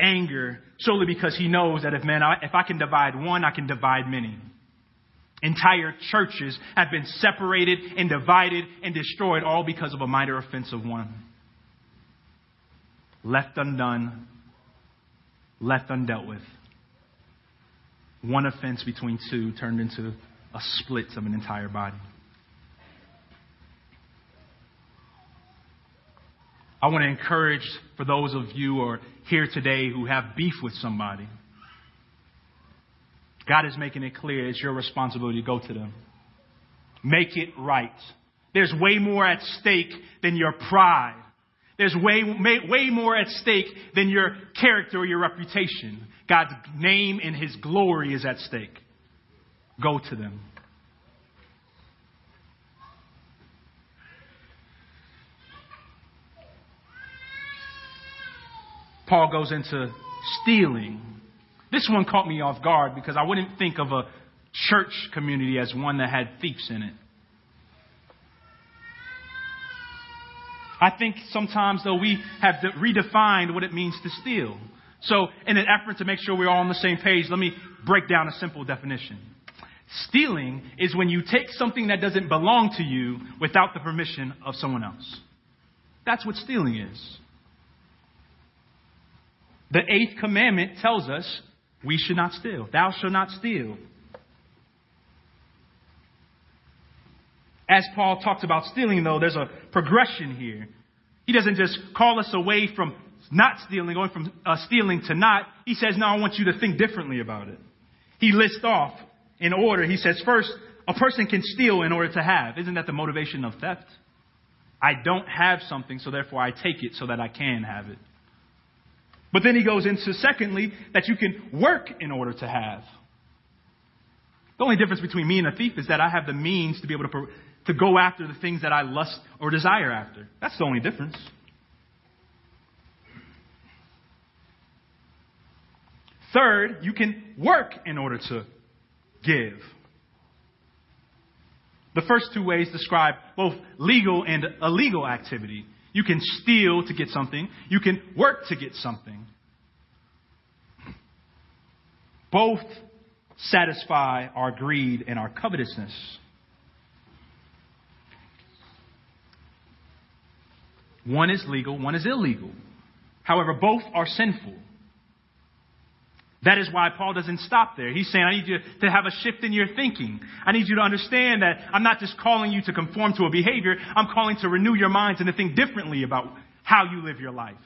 anger solely because he knows that if man, I, if I can divide one, I can divide many. Entire churches have been separated and divided and destroyed all because of a minor offense of one. Left undone, left undealt with. One offense between two turned into a split of an entire body. I want to encourage for those of you who are here today who have beef with somebody God is making it clear it's your responsibility to go to them. Make it right. There's way more at stake than your pride. There's way, way more at stake than your character or your reputation. God's name and His glory is at stake. Go to them. Paul goes into stealing this one caught me off guard because I wouldn't think of a church community as one that had thieves in it. I think sometimes, though, we have redefined what it means to steal. So, in an effort to make sure we're all on the same page, let me break down a simple definition. Stealing is when you take something that doesn't belong to you without the permission of someone else. That's what stealing is. The eighth commandment tells us we should not steal. Thou shalt not steal. As Paul talks about stealing, though, there's a progression here. He doesn't just call us away from not stealing, going from uh, stealing to not. He says, No, I want you to think differently about it. He lists off in order. He says, First, a person can steal in order to have. Isn't that the motivation of theft? I don't have something, so therefore I take it so that I can have it. But then he goes into, secondly, that you can work in order to have. The only difference between me and a thief is that I have the means to be able to, to go after the things that I lust or desire after. That's the only difference. Third, you can work in order to give. The first two ways describe both legal and illegal activity. You can steal to get something, you can work to get something. Both satisfy our greed and our covetousness. One is legal, one is illegal. However, both are sinful. That is why Paul doesn't stop there. He's saying, I need you to have a shift in your thinking. I need you to understand that I'm not just calling you to conform to a behavior, I'm calling to renew your minds and to think differently about how you live your life.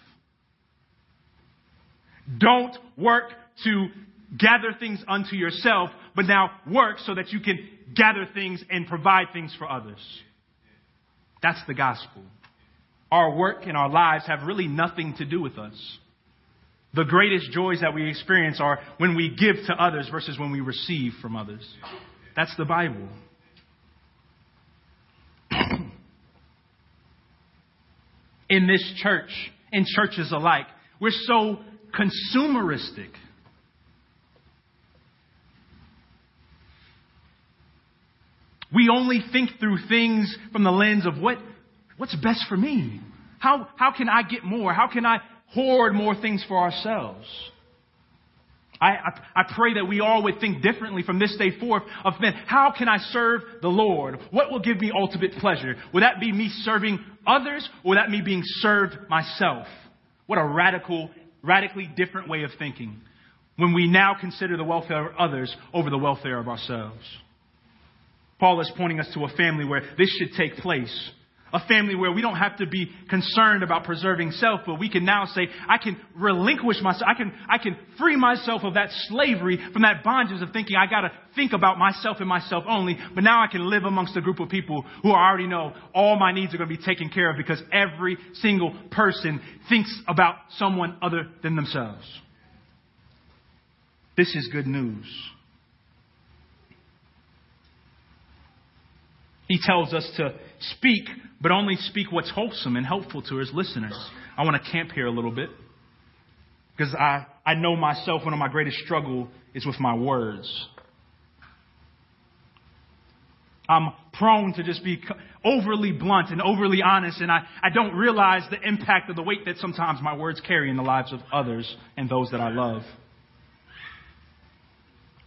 Don't work to gather things unto yourself, but now work so that you can gather things and provide things for others. That's the gospel. Our work and our lives have really nothing to do with us. The greatest joys that we experience are when we give to others versus when we receive from others. That's the Bible. in this church, in churches alike, we're so consumeristic. We only think through things from the lens of what, what's best for me. How, how can I get more? How can I hoard more things for ourselves. I, I, I, pray that we all would think differently from this day forth of, man, how can I serve the Lord? What will give me ultimate pleasure? Would that be me serving others or would that me being served myself? What a radical, radically different way of thinking when we now consider the welfare of others over the welfare of ourselves. Paul is pointing us to a family where this should take place a family where we don't have to be concerned about preserving self, but we can now say, I can relinquish myself. I can, I can free myself of that slavery, from that bondage of thinking I gotta think about myself and myself only. But now I can live amongst a group of people who I already know all my needs are gonna be taken care of because every single person thinks about someone other than themselves. This is good news. He tells us to speak, but only speak what's wholesome and helpful to his listeners. I want to camp here a little bit because I, I know myself one of my greatest struggle is with my words. I'm prone to just be overly blunt and overly honest, and I, I don't realize the impact of the weight that sometimes my words carry in the lives of others and those that I love.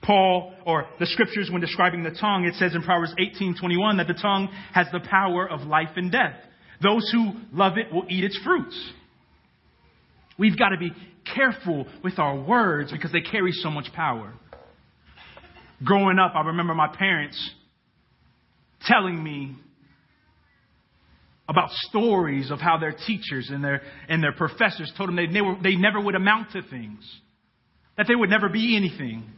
Paul or the scriptures when describing the tongue, it says in Proverbs 18:21 that the tongue has the power of life and death. Those who love it will eat its fruits. We've got to be careful with our words because they carry so much power. Growing up, I remember my parents telling me about stories of how their teachers and their, and their professors told them they never, they never would amount to things, that they would never be anything.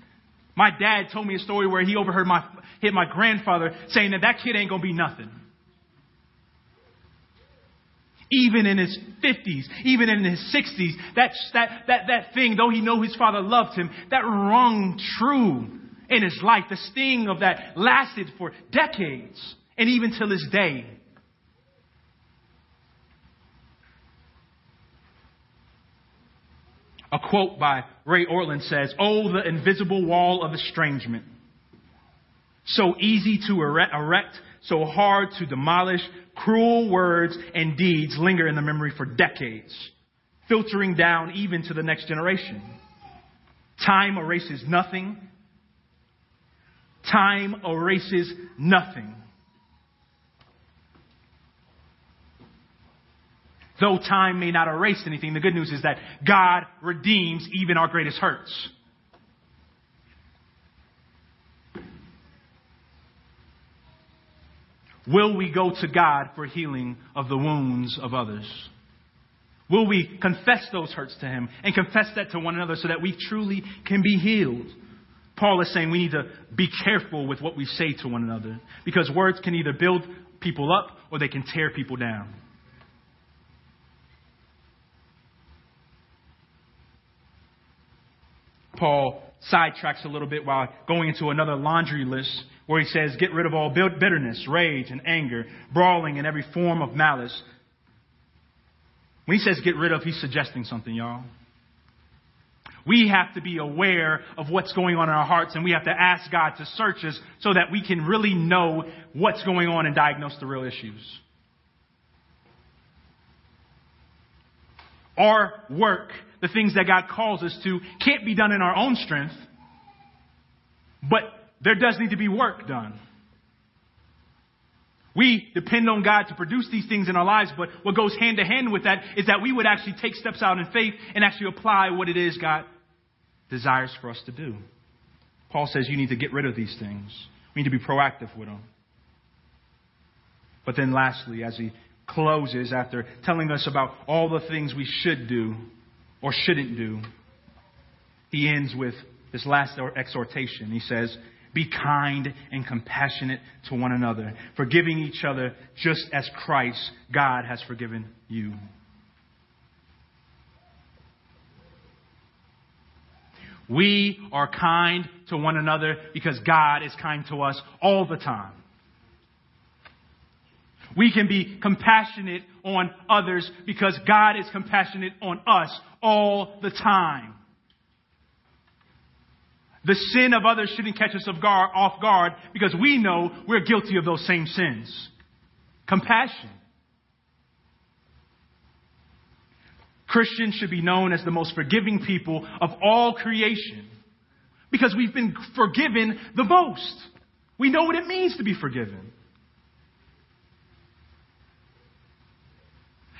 My dad told me a story where he overheard my, hit my grandfather saying that that kid ain't going to be nothing. Even in his 50s, even in his 60s, that, that, that, that thing, though he know his father loved him, that rung true in his life. The sting of that lasted for decades and even till this day. A quote by Ray Ortlund says, Oh, the invisible wall of estrangement. so easy to erect, so hard to demolish, cruel words and deeds linger in the memory for decades, filtering down even to the next generation. Time erases nothing. Time erases nothing. Though time may not erase anything, the good news is that God redeems even our greatest hurts. Will we go to God for healing of the wounds of others? Will we confess those hurts to Him and confess that to one another so that we truly can be healed? Paul is saying we need to be careful with what we say to one another because words can either build people up or they can tear people down. Paul sidetracks a little bit while going into another laundry list where he says, Get rid of all bitterness, rage, and anger, brawling, and every form of malice. When he says get rid of, he's suggesting something, y'all. We have to be aware of what's going on in our hearts, and we have to ask God to search us so that we can really know what's going on and diagnose the real issues. Our work, the things that God calls us to, can't be done in our own strength, but there does need to be work done. We depend on God to produce these things in our lives, but what goes hand to hand with that is that we would actually take steps out in faith and actually apply what it is God desires for us to do. Paul says you need to get rid of these things. We need to be proactive with them. But then, lastly, as he closes after telling us about all the things we should do or shouldn't do, he ends with this last exhortation. He says, Be kind and compassionate to one another, forgiving each other just as Christ, God, has forgiven you. We are kind to one another because God is kind to us all the time. We can be compassionate on others because God is compassionate on us all the time. The sin of others shouldn't catch us off guard because we know we're guilty of those same sins. Compassion. Christians should be known as the most forgiving people of all creation because we've been forgiven the most. We know what it means to be forgiven.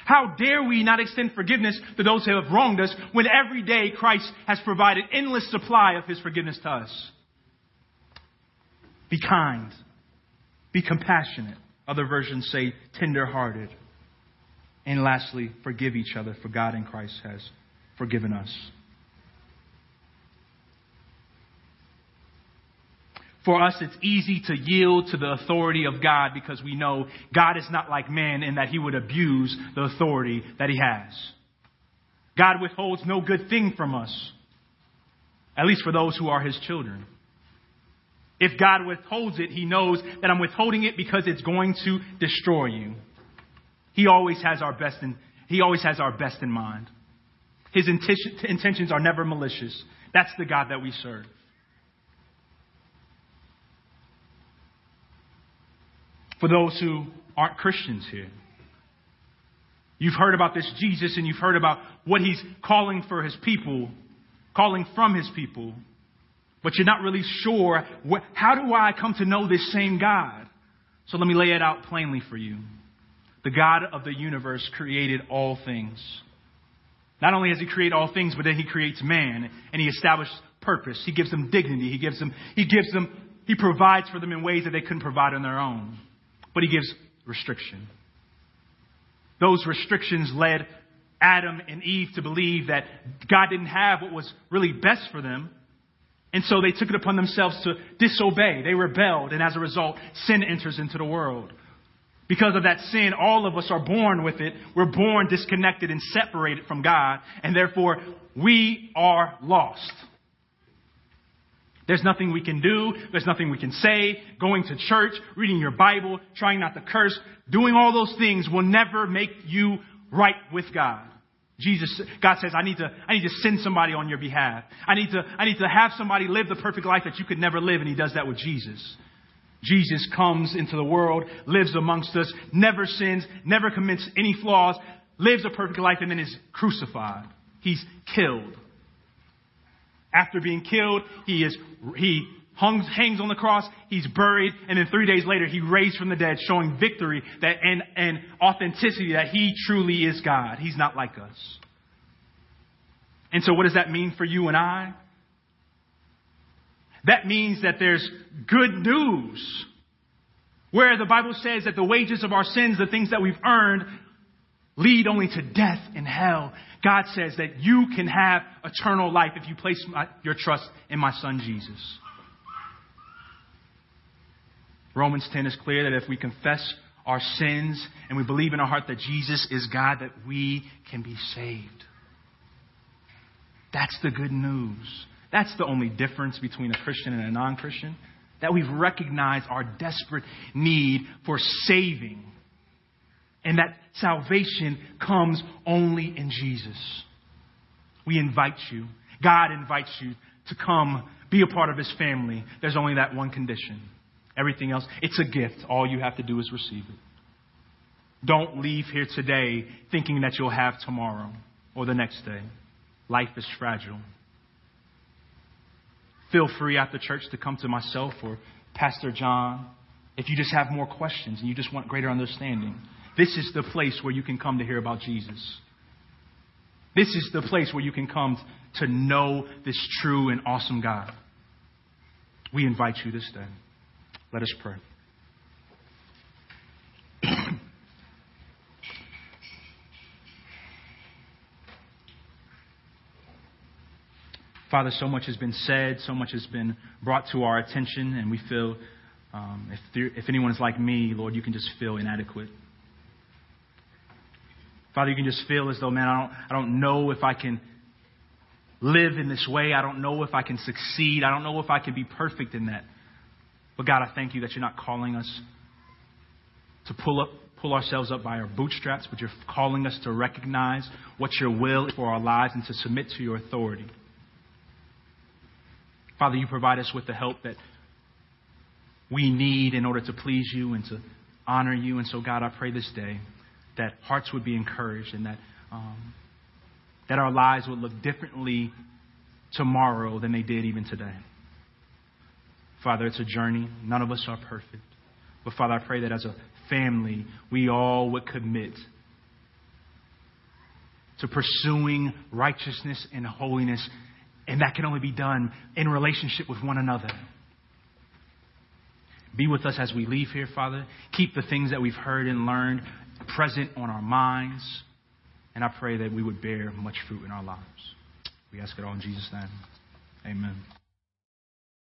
How dare we not extend forgiveness to those who have wronged us when every day Christ has provided endless supply of his forgiveness to us? Be kind. Be compassionate. Other versions say tender-hearted. And lastly, forgive each other, for God in Christ has forgiven us. For us, it's easy to yield to the authority of God because we know God is not like man in that he would abuse the authority that he has. God withholds no good thing from us, at least for those who are his children. If God withholds it, he knows that I'm withholding it because it's going to destroy you. He always has our best in, he always has our best in mind. His intentions are never malicious. That's the God that we serve. For those who aren't Christians here, you've heard about this Jesus and you've heard about what he's calling for his people, calling from his people, but you're not really sure what, how do I come to know this same God? So let me lay it out plainly for you. The God of the universe created all things. Not only has He created all things, but then He creates man and He establishes purpose. He gives them dignity. He gives them, He gives them, He provides for them in ways that they couldn't provide on their own. But He gives restriction. Those restrictions led Adam and Eve to believe that God didn't have what was really best for them. And so they took it upon themselves to disobey. They rebelled, and as a result, sin enters into the world. Because of that sin, all of us are born with it. We're born disconnected and separated from God, and therefore we are lost. There's nothing we can do. There's nothing we can say. Going to church, reading your Bible, trying not to curse, doing all those things will never make you right with God. Jesus, God says, I need to, I need to send somebody on your behalf. I need to, I need to have somebody live the perfect life that you could never live, and He does that with Jesus. Jesus comes into the world, lives amongst us, never sins, never commits any flaws, lives a perfect life, and then is crucified. He's killed. After being killed, he is he hangs, hangs on the cross, he's buried, and then three days later he raised from the dead, showing victory that and, and authenticity that he truly is God. He's not like us. And so what does that mean for you and I? That means that there's good news. Where the Bible says that the wages of our sins, the things that we've earned, lead only to death and hell. God says that you can have eternal life if you place my, your trust in my son Jesus. Romans 10 is clear that if we confess our sins and we believe in our heart that Jesus is God, that we can be saved. That's the good news. That's the only difference between a Christian and a non Christian. That we've recognized our desperate need for saving. And that salvation comes only in Jesus. We invite you, God invites you to come be a part of His family. There's only that one condition. Everything else, it's a gift. All you have to do is receive it. Don't leave here today thinking that you'll have tomorrow or the next day. Life is fragile. Feel free after church to come to myself or Pastor John if you just have more questions and you just want greater understanding. This is the place where you can come to hear about Jesus. This is the place where you can come to know this true and awesome God. We invite you this day. Let us pray. Father, so much has been said, so much has been brought to our attention, and we feel, um, if, there, if anyone is like me, Lord, you can just feel inadequate. Father, you can just feel as though, man, I don't, I don't know if I can live in this way. I don't know if I can succeed. I don't know if I can be perfect in that. But God, I thank you that you're not calling us to pull up, pull ourselves up by our bootstraps, but you're calling us to recognize what your will is for our lives and to submit to your authority. Father, you provide us with the help that we need in order to please you and to honor you. And so, God, I pray this day that hearts would be encouraged and that, um, that our lives would look differently tomorrow than they did even today. Father, it's a journey. None of us are perfect. But Father, I pray that as a family, we all would commit to pursuing righteousness and holiness and that can only be done in relationship with one another. Be with us as we leave here, Father. Keep the things that we've heard and learned present on our minds. And I pray that we would bear much fruit in our lives. We ask it all in Jesus' name. Amen.